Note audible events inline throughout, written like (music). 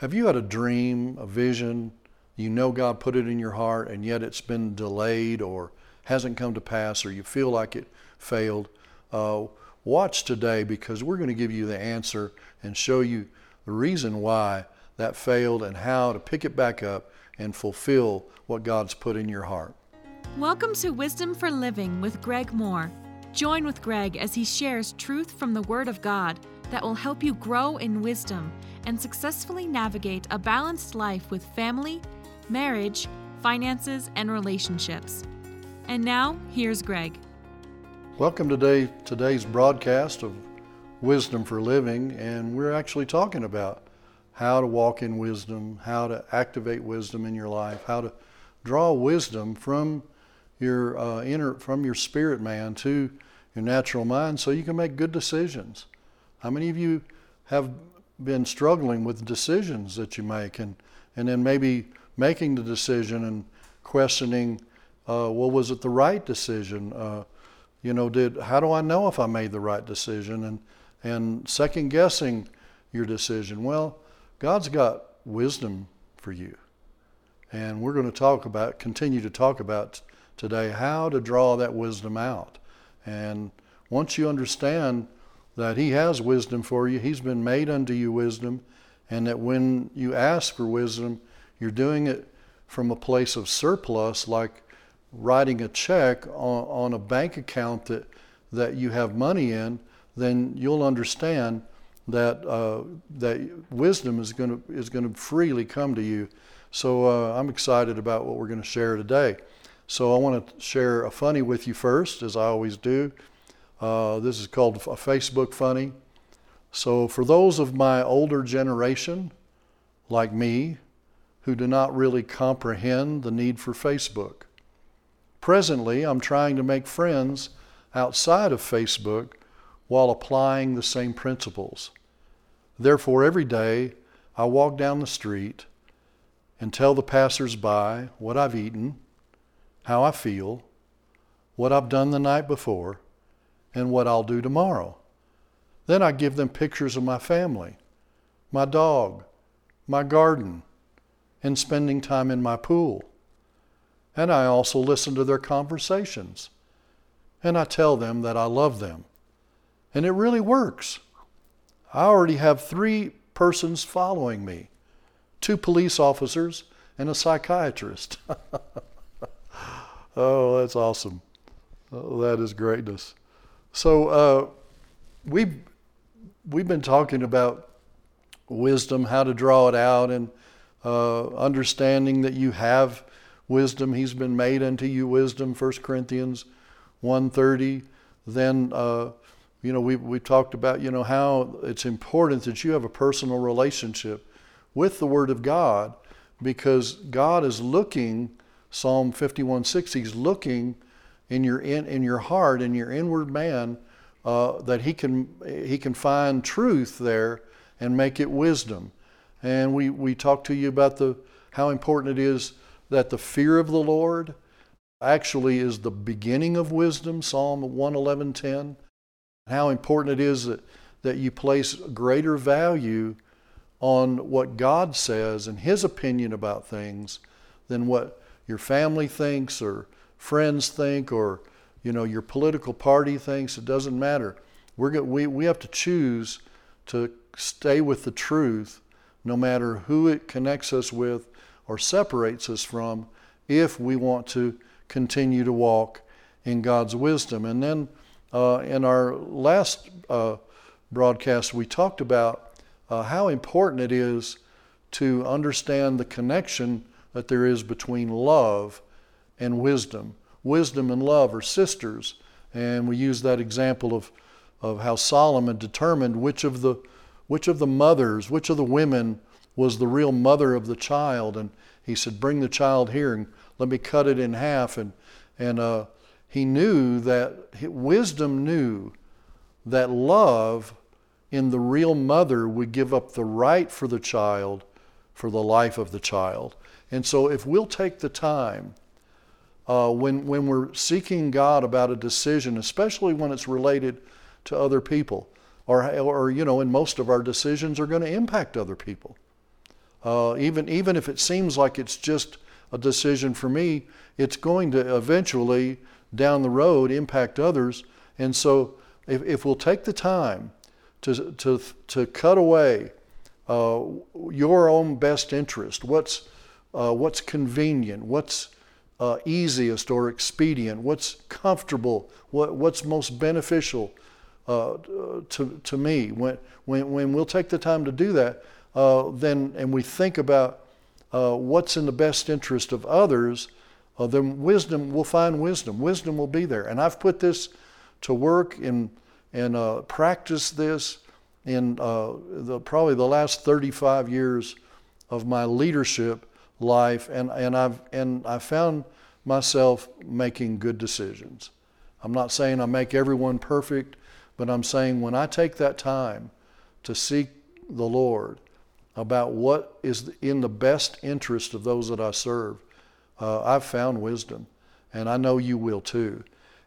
Have you had a dream, a vision? You know God put it in your heart, and yet it's been delayed or hasn't come to pass, or you feel like it failed? Uh, watch today because we're going to give you the answer and show you the reason why that failed and how to pick it back up and fulfill what God's put in your heart. Welcome to Wisdom for Living with Greg Mohr. Join with Greg as he shares truth from the Word of God that will help you grow in wisdom and successfully navigate a balanced life with family, marriage, finances, and relationships. And now, here's Greg. Welcome today today's broadcast of Wisdom for Living, and we're actually talking about how to walk in wisdom, how to activate wisdom in your life, how to draw wisdom from your uh, inner, from your spirit man to your natural mind, so you can make good decisions. How many of you have been struggling with decisions that you make and, and then maybe making the decision and questioning, uh, well, was it the right decision? Uh, you know, did how do I know if I made the right decision? And and second guessing your decision. Well, God's got wisdom for you, and we're going to talk about, continue to talk about today how to draw that wisdom out. And once you understand that He has wisdom for you. He's been made unto you wisdom, and that when you ask for wisdom, you're doing it from a place of surplus, like writing a check on, on a bank account that, that you have money in, then you'll understand that, uh, that wisdom is going to is to freely come to you. So uh, I'm excited about what we're going to share today. So I want to share a funny with you first, as I always do. Uh, this is called a Facebook funny. So, for those of my older generation, like me, who do not really comprehend the need for Facebook, presently I'm trying to make friends outside of Facebook while applying the same principles. Therefore, every day I walk down the street and tell the passersby what I've eaten, how I feel, what I've done the night before, and what I'll do tomorrow. Then I give them pictures of my family, my dog, my garden, and spending time in my pool. And I also listen to their conversations. And I tell them that I love them. And it really works. I already have three persons following me two police officers and a psychiatrist. (laughs) oh, that's awesome. Oh, that is greatness. So uh, we've we've been talking about wisdom, how to draw it out, and uh, understanding that you have wisdom. He's been made unto you wisdom. 1 Corinthians 1.30. Then uh, you know we we talked about you know how it's important that you have a personal relationship with the Word of God because God is looking. Psalm 51:6. He's looking in your in, in your heart in your inward man uh, that he can he can find truth there and make it wisdom. And we we talked to you about the how important it is that the fear of the lord actually is the beginning of wisdom psalm 111.10 how important it is that that you place greater value on what god says and his opinion about things than what your family thinks or friends think or you know your political party thinks it doesn't matter we're go- we, we have to choose to stay with the truth no matter who it connects us with or separates us from if we want to continue to walk in God's wisdom. And then uh, in our last uh, broadcast, we talked about uh, how important it is to understand the connection that there is between love and wisdom. Wisdom and love are sisters. And we use that example of, of how Solomon determined which of the which of the mothers, which of the women was the real mother of the child. And he said, Bring the child here and let me cut it in half. And, and uh, he knew that, wisdom knew that love in the real mother would give up the right for the child for the life of the child. And so if we'll take the time uh, when, when we're seeking God about a decision, especially when it's related to other people, or, or you know, and most of our decisions are going to impact other people. Uh, even, even if it seems like it's just a decision for me, it's going to eventually, down the road, impact others. And so, if, if we'll take the time to, to, to cut away uh, your own best interest, what's, uh, what's convenient, what's uh, easiest or expedient, what's comfortable, what, what's most beneficial uh, to, to me. When, when, when we'll take the time to do that, uh, then and we think about uh, what's in the best interest of others, uh, then wisdom will find wisdom. Wisdom will be there. And I've put this to work in and uh, practice this in the, probably the last 35 years of my leadership life, and, and I've and I found myself making good decisions. I'm not saying I make everyone perfect, but I'm saying when I take that time to seek the Lord about what is in the best interest of those that I serve, uh, I've found wisdom, and I know you will too.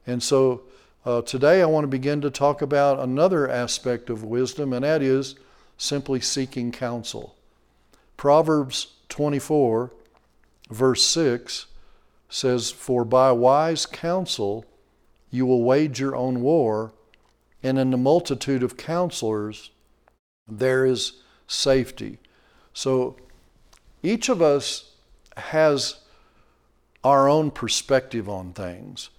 And so uh, today I want to begin to talk about another aspect of wisdom, and that is simply seeking counsel. Proverbs 24, verse 6 says, For by wise counsel you will wage your own war, and in the multitude of counselors there is safety. So each of us has our own perspective on things.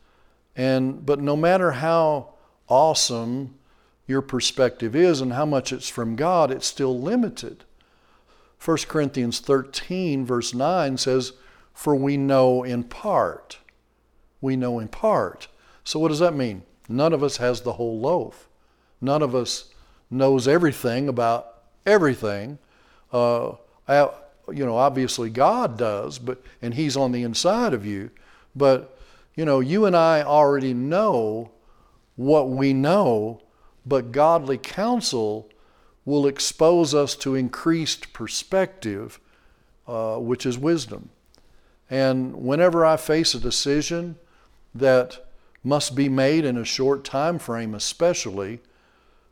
And but no matter how awesome your perspective is and how much it's from God, it's still limited. 1 Corinthians 13 verse 9 says, "For we know in part." We know in part. So what does that mean? None of us has the whole loaf. None of us knows everything about everything. Uh, you know, obviously God does, but and He's on the inside of you. But you know, you and I already know what we know, but godly counsel will expose us to increased perspective, uh, which is wisdom. And whenever I face a decision that must be made in a short time frame, especially,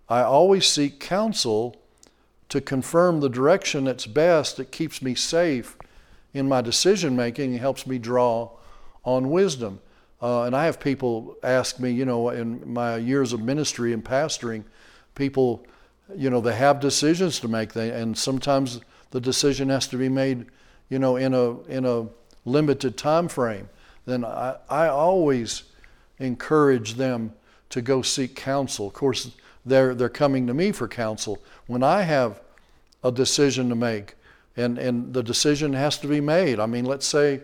I always seek counsel to confirm the direction that's best that keeps me safe in my decision making and helps me draw on wisdom. Uh, and I have people ask me, you know, in my years of ministry and pastoring, people, you know, they have decisions to make, they, and sometimes the decision has to be made, you know, in a in a limited time frame. Then I, I always encourage them to go seek counsel. Of course, they're, they're coming to me for counsel. When I have a decision to make, and, and the decision has to be made. I mean, let's say,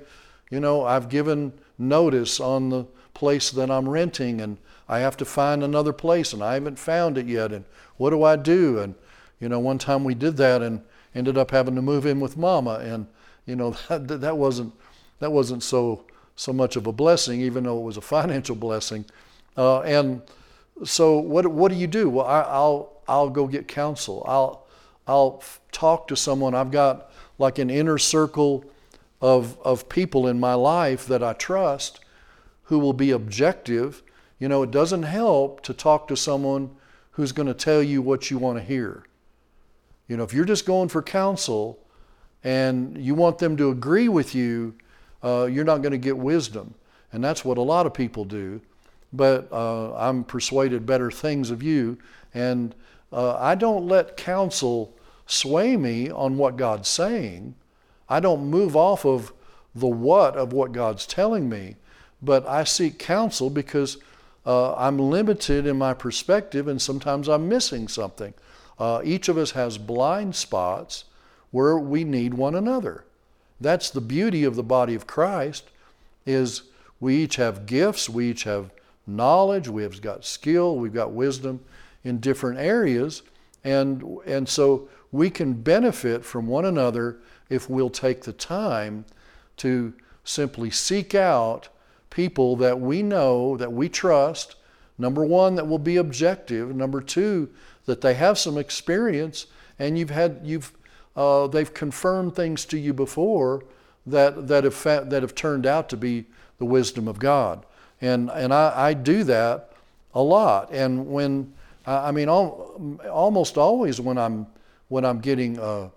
you know, I've given notice on the place that I'm renting, and I have to find another place, and I haven't found it yet, and what do I do? And, you know, one time we did that and ended up having to move in with mama, and, you know, (laughs) that, that wasn't, that wasn't so, so much of a blessing, even though it was a financial blessing. Uh, and, so what, what do you do? Well, I, will I'll go get counsel. I'll, I'll talk to someone. I've got like an inner circle of, of people in my life that I trust who will be objective. You know, it doesn't help to talk to someone who's going to tell you what you want to hear. You know, if you're just going for counsel and you want them to agree with you, uh, you're not going to get wisdom. And that's what a lot of people do but uh, I'm persuaded better things of you. And uh, I don't let counsel sway me on what God's saying. I don't move off of the what of what God's telling me, but I seek counsel because uh, I'm limited in my perspective and sometimes I'm missing something. Uh, each of us has blind spots where we need one another. That's the beauty of the body of Christ is we each have gifts, we each have knowledge, we've got skill, we've got wisdom in different areas. And, and so we can benefit from one another if we'll take the time to simply seek out people that we know, that we trust. Number one, that will be objective. Number two, that they have some experience and you've had, you've, uh, they've confirmed things to you before that, that, have, that have turned out to be the wisdom of God. And, and I, I do that a lot. And when, I mean, al- almost always when I'm, when I'm getting a,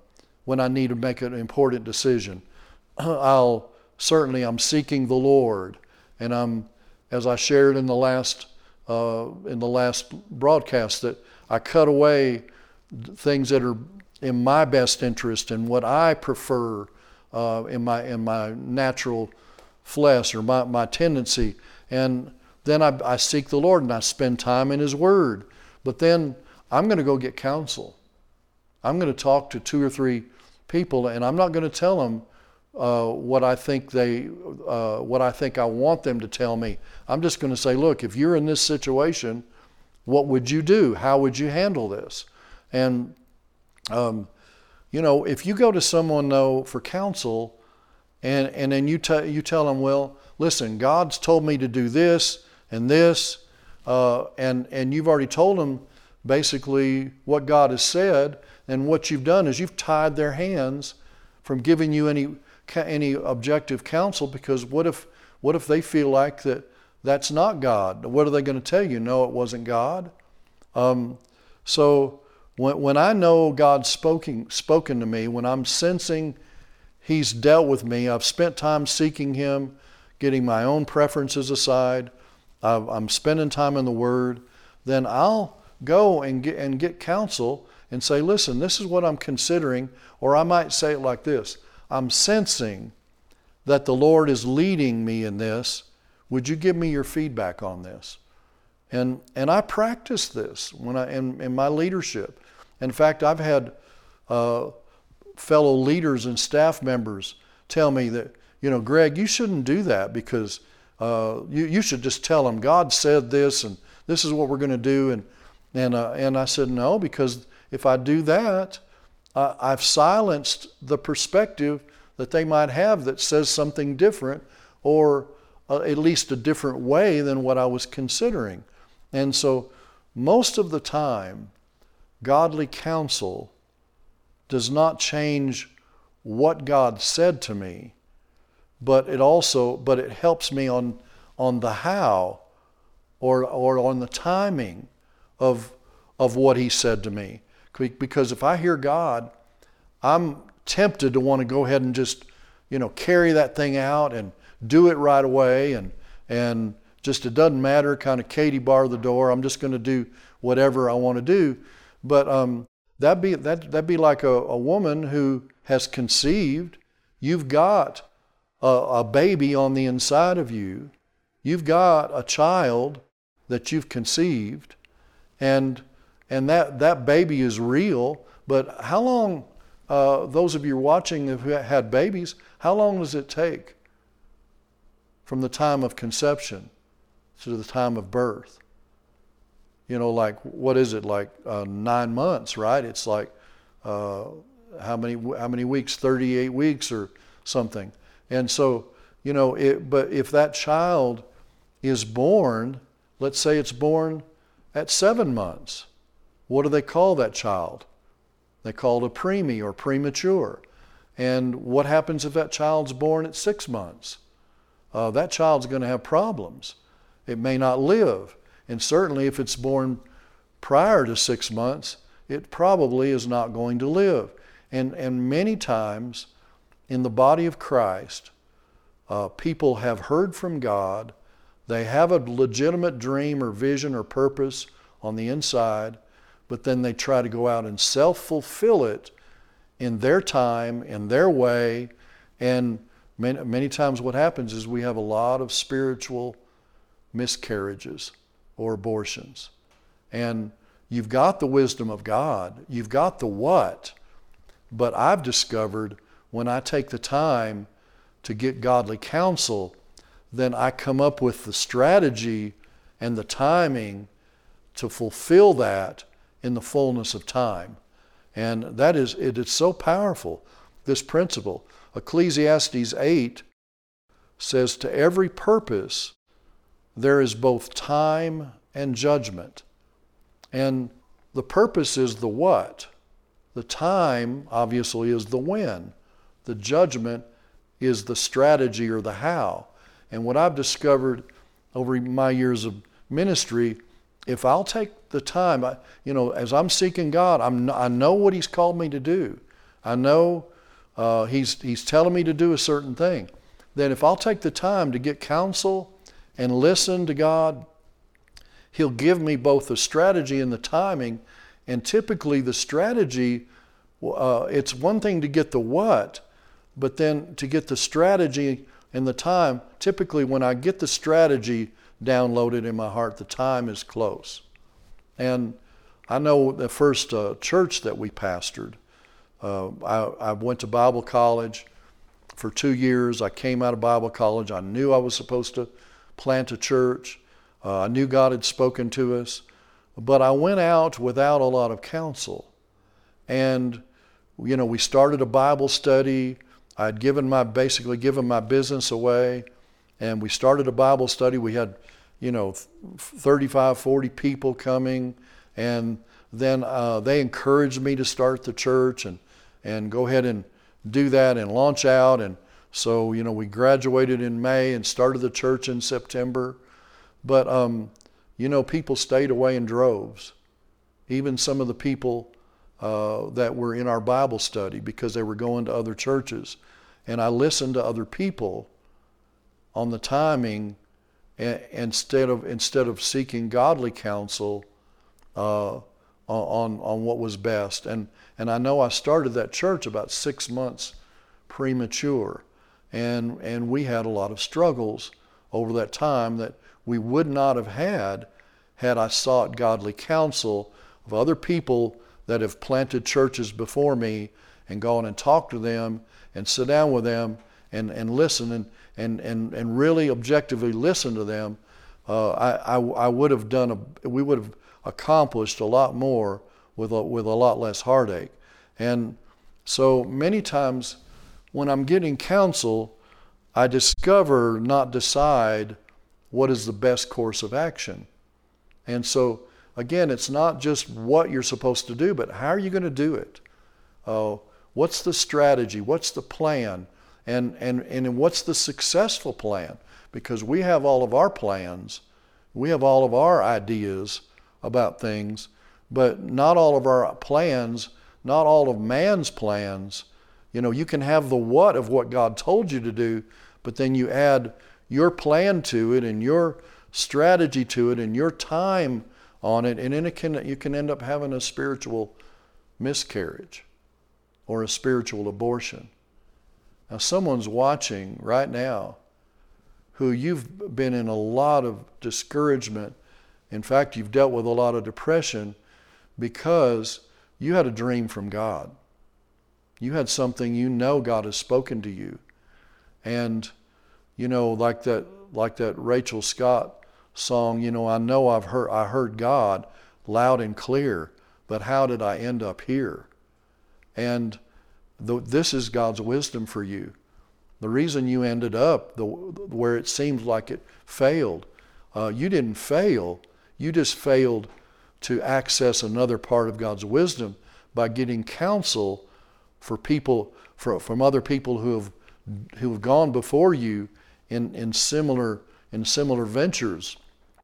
when I need to make an important decision. (clears throat) I'll certainly I'm seeking the Lord, and I'm as I shared in the last uh, in the last broadcast that I cut away things that are in my best interest and what I prefer uh, in my in my natural flesh or my, my tendency. And then I, I seek the Lord and I spend time in His Word. But then I'm going to go get counsel. I'm going to talk to two or three people, and I'm not going to tell them uh, what I think they, uh, what I think I want them to tell me. I'm just going to say, look, if you're in this situation, what would you do? How would you handle this? And um, you know, if you go to someone though for counsel, and and then you tell you tell them, well, listen, God's told me to do this and this, uh, and and you've already told them basically what God has said, and what you've done is you've tied their hands from giving you any any objective counsel because what if what if they feel like that that's not God? What are they going to tell you? No, it wasn't God. Um, so when, when I know God's spoken, spoken to me, when I'm sensing He's dealt with me, I've spent time seeking Him, getting my own preferences aside, i am spending time in the Word, then I'll go and get, and get counsel and say, listen, this is what I'm considering. Or I might say it like this I'm sensing that the Lord is leading me in this. Would you give me your feedback on this? And, and I practice this when I, in, in my leadership. In fact, I've had uh, fellow leaders and staff members tell me that, you know, Greg, you shouldn't do that because uh, you, you should just tell them God said this and this is what we're going to do. And, and, uh, and I said, no, because if I do that, I've silenced the perspective that they might have that says something different or uh, at least a different way than what I was considering. And so, most of the time, godly counsel does not change what God said to me, but it also but it helps me on on the how or or on the timing of of what he said to me. Because if I hear God, I'm tempted to want to go ahead and just, you know, carry that thing out and do it right away and and just it doesn't matter, kind of Katie bar the door. I'm just going to do whatever I want to do. But um, that'd be that that'd be like a, a woman who has conceived. You've got a, a baby on the inside of you. You've got a child that you've conceived, and and that that baby is real. But how long? Uh, those of you watching who had babies, how long does it take from the time of conception to the time of birth? you know, like what is it like uh, nine months, right? It's like uh, how many how many weeks? Thirty eight weeks or something. And so you know, it, but if that child is born, let's say it's born at seven months, what do they call that child? They call it a preemie or premature. And what happens if that child's born at six months? Uh, that child's going to have problems. It may not live. And certainly, if it's born prior to six months, it probably is not going to live. And, and many times in the body of Christ, uh, people have heard from God, they have a legitimate dream or vision or purpose on the inside, but then they try to go out and self fulfill it in their time, in their way. And many, many times, what happens is we have a lot of spiritual miscarriages or abortions. And you've got the wisdom of God, you've got the what, but I've discovered when I take the time to get godly counsel, then I come up with the strategy and the timing to fulfill that in the fullness of time. And that is, it is so powerful, this principle. Ecclesiastes 8 says, To every purpose there is both time and judgment. And the purpose is the what. The time, obviously, is the when. The judgment is the strategy or the how. And what I've discovered over my years of ministry, if I'll take the time, I, you know, as I'm seeking God, I'm, I know what He's called me to do. I know uh, he's, he's telling me to do a certain thing. Then, if I'll take the time to get counsel and listen to God, He'll give me both the strategy and the timing. And typically, the strategy, uh, it's one thing to get the what, but then to get the strategy and the time, typically, when I get the strategy downloaded in my heart, the time is close. And I know the first uh, church that we pastored, uh, I, I went to Bible college for two years. I came out of Bible college. I knew I was supposed to plant a church. Uh, I knew God had spoken to us. But I went out without a lot of counsel. And, you know, we started a Bible study. I'd given my, basically given my business away. And we started a Bible study. We had, you know, 35, 40 people coming. And then uh, they encouraged me to start the church and, and go ahead and do that and launch out. And so, you know, we graduated in May and started the church in September. But, um, you know, people stayed away in droves. Even some of the people uh, that were in our Bible study because they were going to other churches. And I listened to other people on the timing instead of, instead of seeking godly counsel uh, on, on what was best. And, and I know I started that church about six months premature. And, and we had a lot of struggles over that time that we would not have had had I sought godly counsel of other people that have planted churches before me and gone and talked to them and sit down with them and, and listen and, and, and, and really objectively listen to them, uh, I, I, I would have done a, we would have accomplished a lot more with a, with a lot less heartache. And so many times when I'm getting counsel, I discover, not decide, what is the best course of action. And so, again, it's not just what you're supposed to do, but how are you going to do it? Uh, what's the strategy? What's the plan? And, and, and what's the successful plan? Because we have all of our plans, we have all of our ideas about things, but not all of our plans, not all of man's plans. You know, you can have the what of what God told you to do, but then you add your plan to it and your strategy to it and your time on it, and then it can, you can end up having a spiritual miscarriage or a spiritual abortion. Now, someone's watching right now who you've been in a lot of discouragement. In fact, you've dealt with a lot of depression because you had a dream from God. You had something you know God has spoken to you. And, you know, like that, like that Rachel Scott song, you know, I know I've heard, I heard God loud and clear, but how did I end up here? And this is God's wisdom for you. The reason you ended up the, where it seems like it failed, uh, you didn't fail. You just failed to access another part of God's wisdom by getting counsel for people for, from other people who have who have gone before you in, in similar in similar ventures.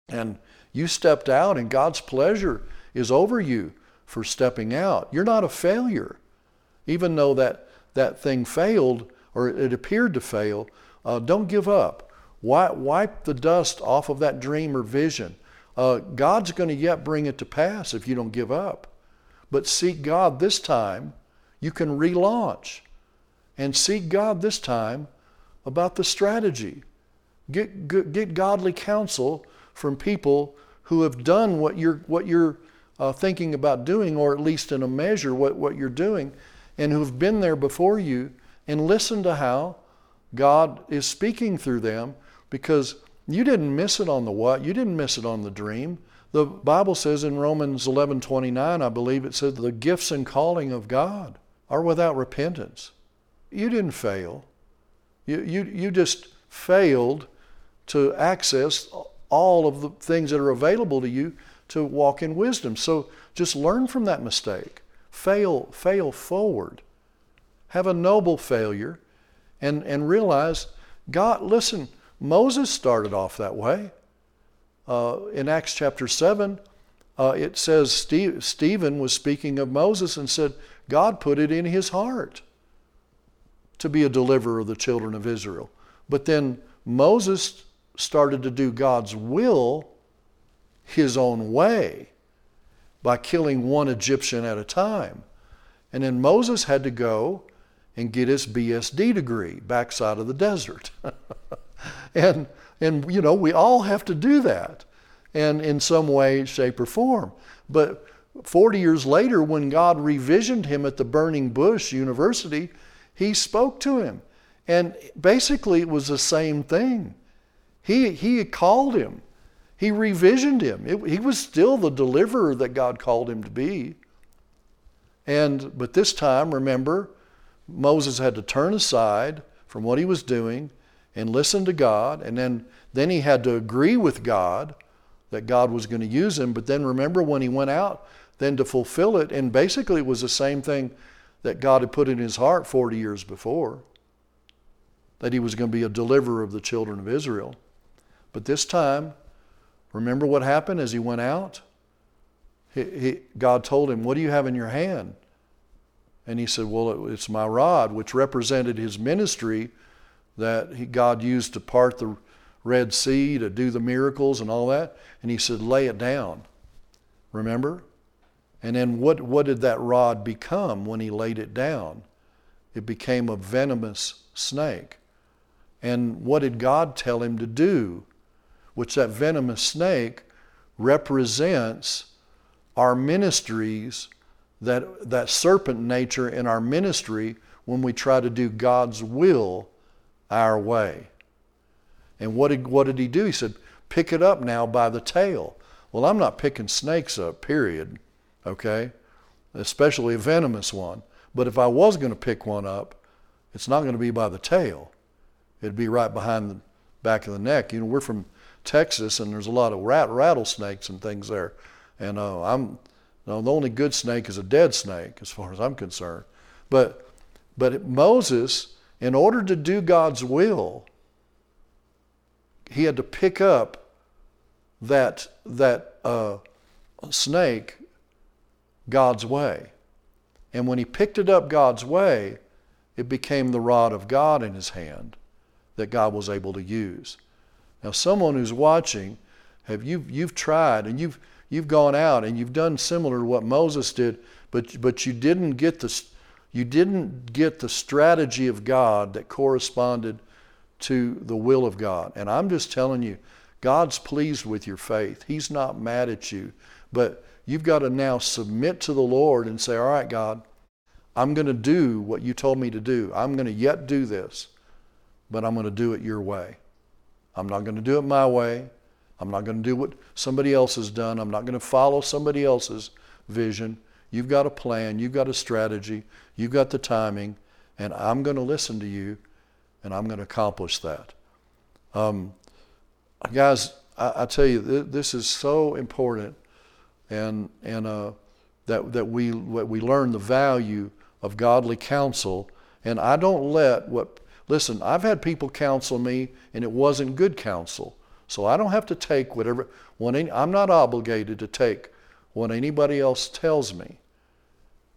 And you stepped out and God's pleasure is over you for stepping out. You're not a failure. Even though that, that thing failed or it appeared to fail, uh, don't give up. Wipe, the dust off of that dream or vision uh, God's going to yet bring it to pass if you don't give up. But seek God this time, you can relaunch. And seek God this time about the strategy. Get, get, get godly counsel from people who have done what you're, what you're uh, thinking about doing, or at least in a measure what, what you're doing, and who've been there before you, and listen to how God is speaking through them because you didn't miss it on the what, you didn't miss it on the dream. The Bible says in Romans 11:29, I believe it says the gifts and calling of God are without repentance. You didn't fail. You, you, you just failed to access all of the things that are available to you to walk in wisdom. So just learn from that mistake. Fail, fail forward. Have a noble failure and, and realize God, listen, Moses started off that way. Uh, in Acts chapter 7, uh, it says Steve, Stephen was speaking of Moses and said, God put it in his heart to be a deliverer of the children of Israel. But then Moses started to do God's will his own way by killing one Egyptian at a time. And then Moses had to go and get his BSD degree backside of the desert. (laughs) and, and, you know, we all have to do that and in some way, shape, or form. But 40 years later, when God revisioned him at the Burning Bush University, he spoke to him. And basically, it was the same thing. He, he called him, he revisioned him. It, he was still the deliverer that God called him to be. And, but this time, remember, Moses had to turn aside from what he was doing and listen to God. And then, then he had to agree with God that God was going to use him. But then remember when he went out, then to fulfill it. And basically, it was the same thing that God had put in his heart 40 years before that he was going to be a deliverer of the children of Israel. But this time, remember what happened as he went out? He, he, God told him, What do you have in your hand? And he said, Well, it's my rod, which represented his ministry that he, God used to part the Red Sea, to do the miracles and all that. And he said, Lay it down. Remember? And then what, what did that rod become when he laid it down? It became a venomous snake. And what did God tell him to do? Which that venomous snake represents our ministries, that, that serpent nature in our ministry when we try to do God's will our way. And what did, what did he do? He said, pick it up now by the tail. Well, I'm not picking snakes up, period okay? Especially a venomous one. But if I was going to pick one up, it's not going to be by the tail. It'd be right behind the back of the neck. You know, we're from Texas, and there's a lot of rat rattlesnakes and things there. And uh, I'm the only good snake is a dead snake, as far as I'm concerned. But but Moses, in order to do God's will, he had to pick up that that uh, snake God's way. And when he picked it up God's way, it became the rod of God in his hand that God was able to use. Now, someone who's watching, have you you've tried and you've you've gone out and you've done similar to what Moses did, but but you didn't get the you didn't get the strategy of God that corresponded to the will of God. And I'm just telling you, God's pleased with your faith. He's not mad at you, but You've got to now submit to the Lord and say, All right, God, I'm going to do what you told me to do. I'm going to yet do this, but I'm going to do it your way. I'm not going to do it my way. I'm not going to do what somebody else has done. I'm not going to follow somebody else's vision. You've got a plan. You've got a strategy. You've got the timing. And I'm going to listen to you and I'm going to accomplish that. Um, guys, I, I, tell you, th- this is so important and, and uh, that, that we, we learn the value of godly counsel. And I don't let what, listen, I've had people counsel me and it wasn't good counsel. So I don't have to take whatever, when any, I'm not obligated to take what anybody else tells me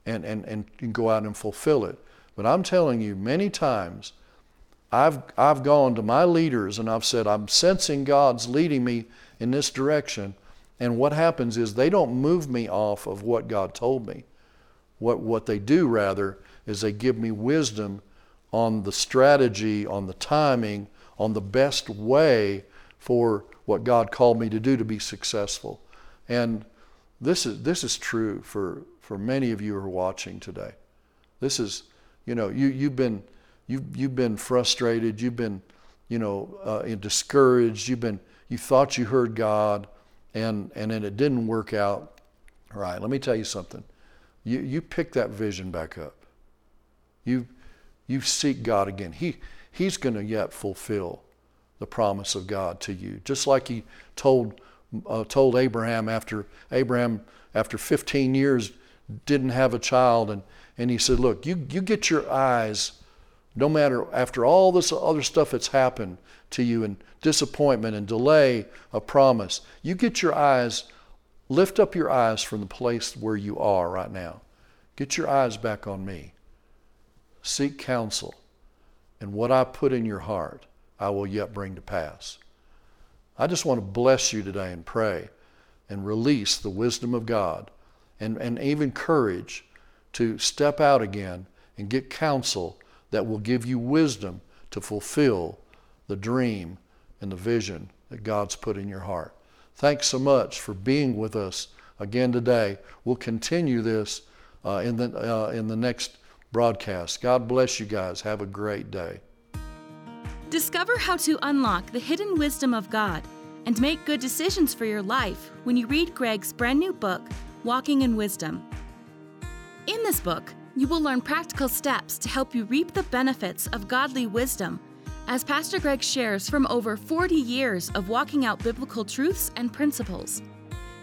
and, and, and go out and fulfill it. But I'm telling you, many times I've, I've gone to my leaders and I've said, I'm sensing God's leading me in this direction. And what happens is they don't move me off of what God told me. What, what they do, rather, is they give me wisdom on the strategy, on the timing, on the best way for what God called me to do to be successful. And this is, this is true for, for many of you who are watching today. This is, you know, you, you've, been, you, you've been frustrated, you've been, you know, uh, discouraged, you've been, you thought you heard God, and, and then it didn't work out All right, Let me tell you something. You, you pick that vision back up. You, you seek God again. He, he's going to yet fulfill the promise of God to you. Just like he told, uh, told Abraham after Abraham, after 15 years, didn't have a child. And, and he said, Look, you, you get your eyes, no matter after all this other stuff that's happened, to you and disappointment and delay of promise. You get your eyes Lift up your eyes from the place where you are right now. Get your eyes back on me. Seek counsel, and what I put in your heart, I will yet bring to pass. I just want to bless you today and pray and release the wisdom of God and, and even courage to step out again and get counsel that will give you wisdom to fulfill the dream and the vision that God's put in your heart. Thanks so much for being with us again today. We'll continue this uh, in, the, uh, in the next broadcast. God bless you guys. Have a great day. Discover how to unlock the hidden wisdom of God and make good decisions for your life when you read Greg's brand new book, Walking in Wisdom. In this book, you will learn practical steps to help you reap the benefits of godly wisdom, as Pastor Greg shares from over 40 years of walking out biblical truths and principles.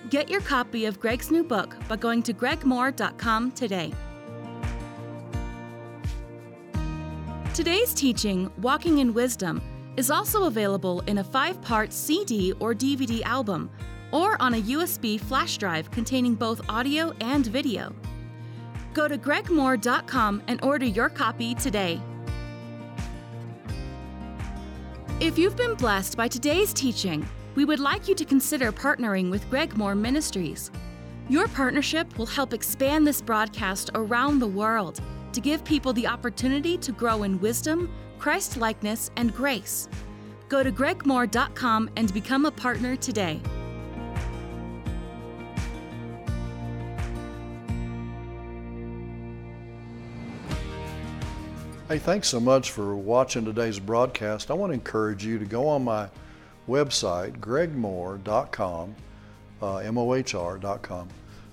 Get your copy of Greg's new book by going to gregmohr.com today. Today's teaching, Walking in Wisdom, is also available in a five part CD or DVD album, or on a USB flash drive containing both audio and video. Go to gregmohr.com and order your copy today. If you've been blessed by today's teaching, we would like you to consider partnering with Greg Mohr Ministries. Your partnership will help expand this broadcast around the world to give people the opportunity to grow in wisdom, Christ likeness, and grace. Go to gregmohr.com and become a partner today. Hey, thanks so much for watching today's broadcast. I want to encourage you to go on my website, gregmohr.com, uh, M-O-H-R.com,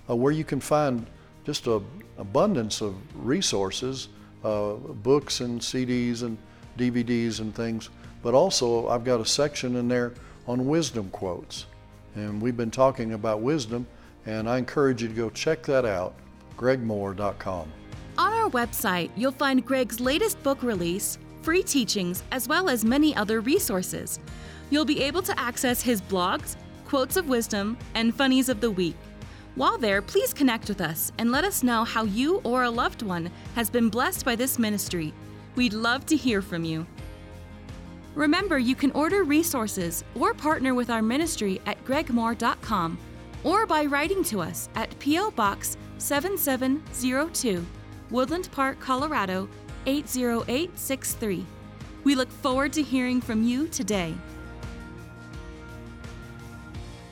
uh, where you can find just an abundance of resources, uh, books and CDs and DVDs and things. But also, I've got a section in there on wisdom quotes. And we've been talking about wisdom, and I encourage you to go check that out, gregmohr.com. On our website, you'll find Greg's latest book release, free teachings, as well as many other resources. You'll be able to access his blogs, quotes of wisdom, and funnies of the week. While there, please connect with us and let us know how you or a loved one has been blessed by this ministry. We'd love to hear from you. Remember, you can order resources or partner with our ministry at gregmohr.com or by writing to us at P.O. Box 7702, Woodland Park, Colorado 80863. We look forward to hearing from you today.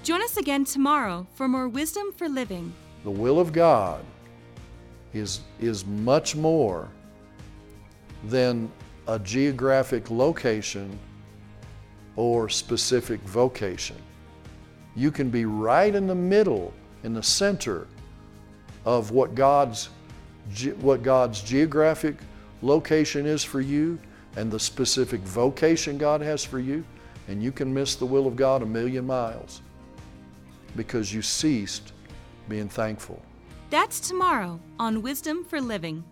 Join us again tomorrow for more wisdom for living. The will of God is, is much more than a geographic location or specific vocation. You can be right in the middle, in the center of what God's, what God's geographic location is for you and the specific vocation God has for you, and you can miss the will of God a million miles because you ceased being thankful. That's tomorrow on Wisdom for Living.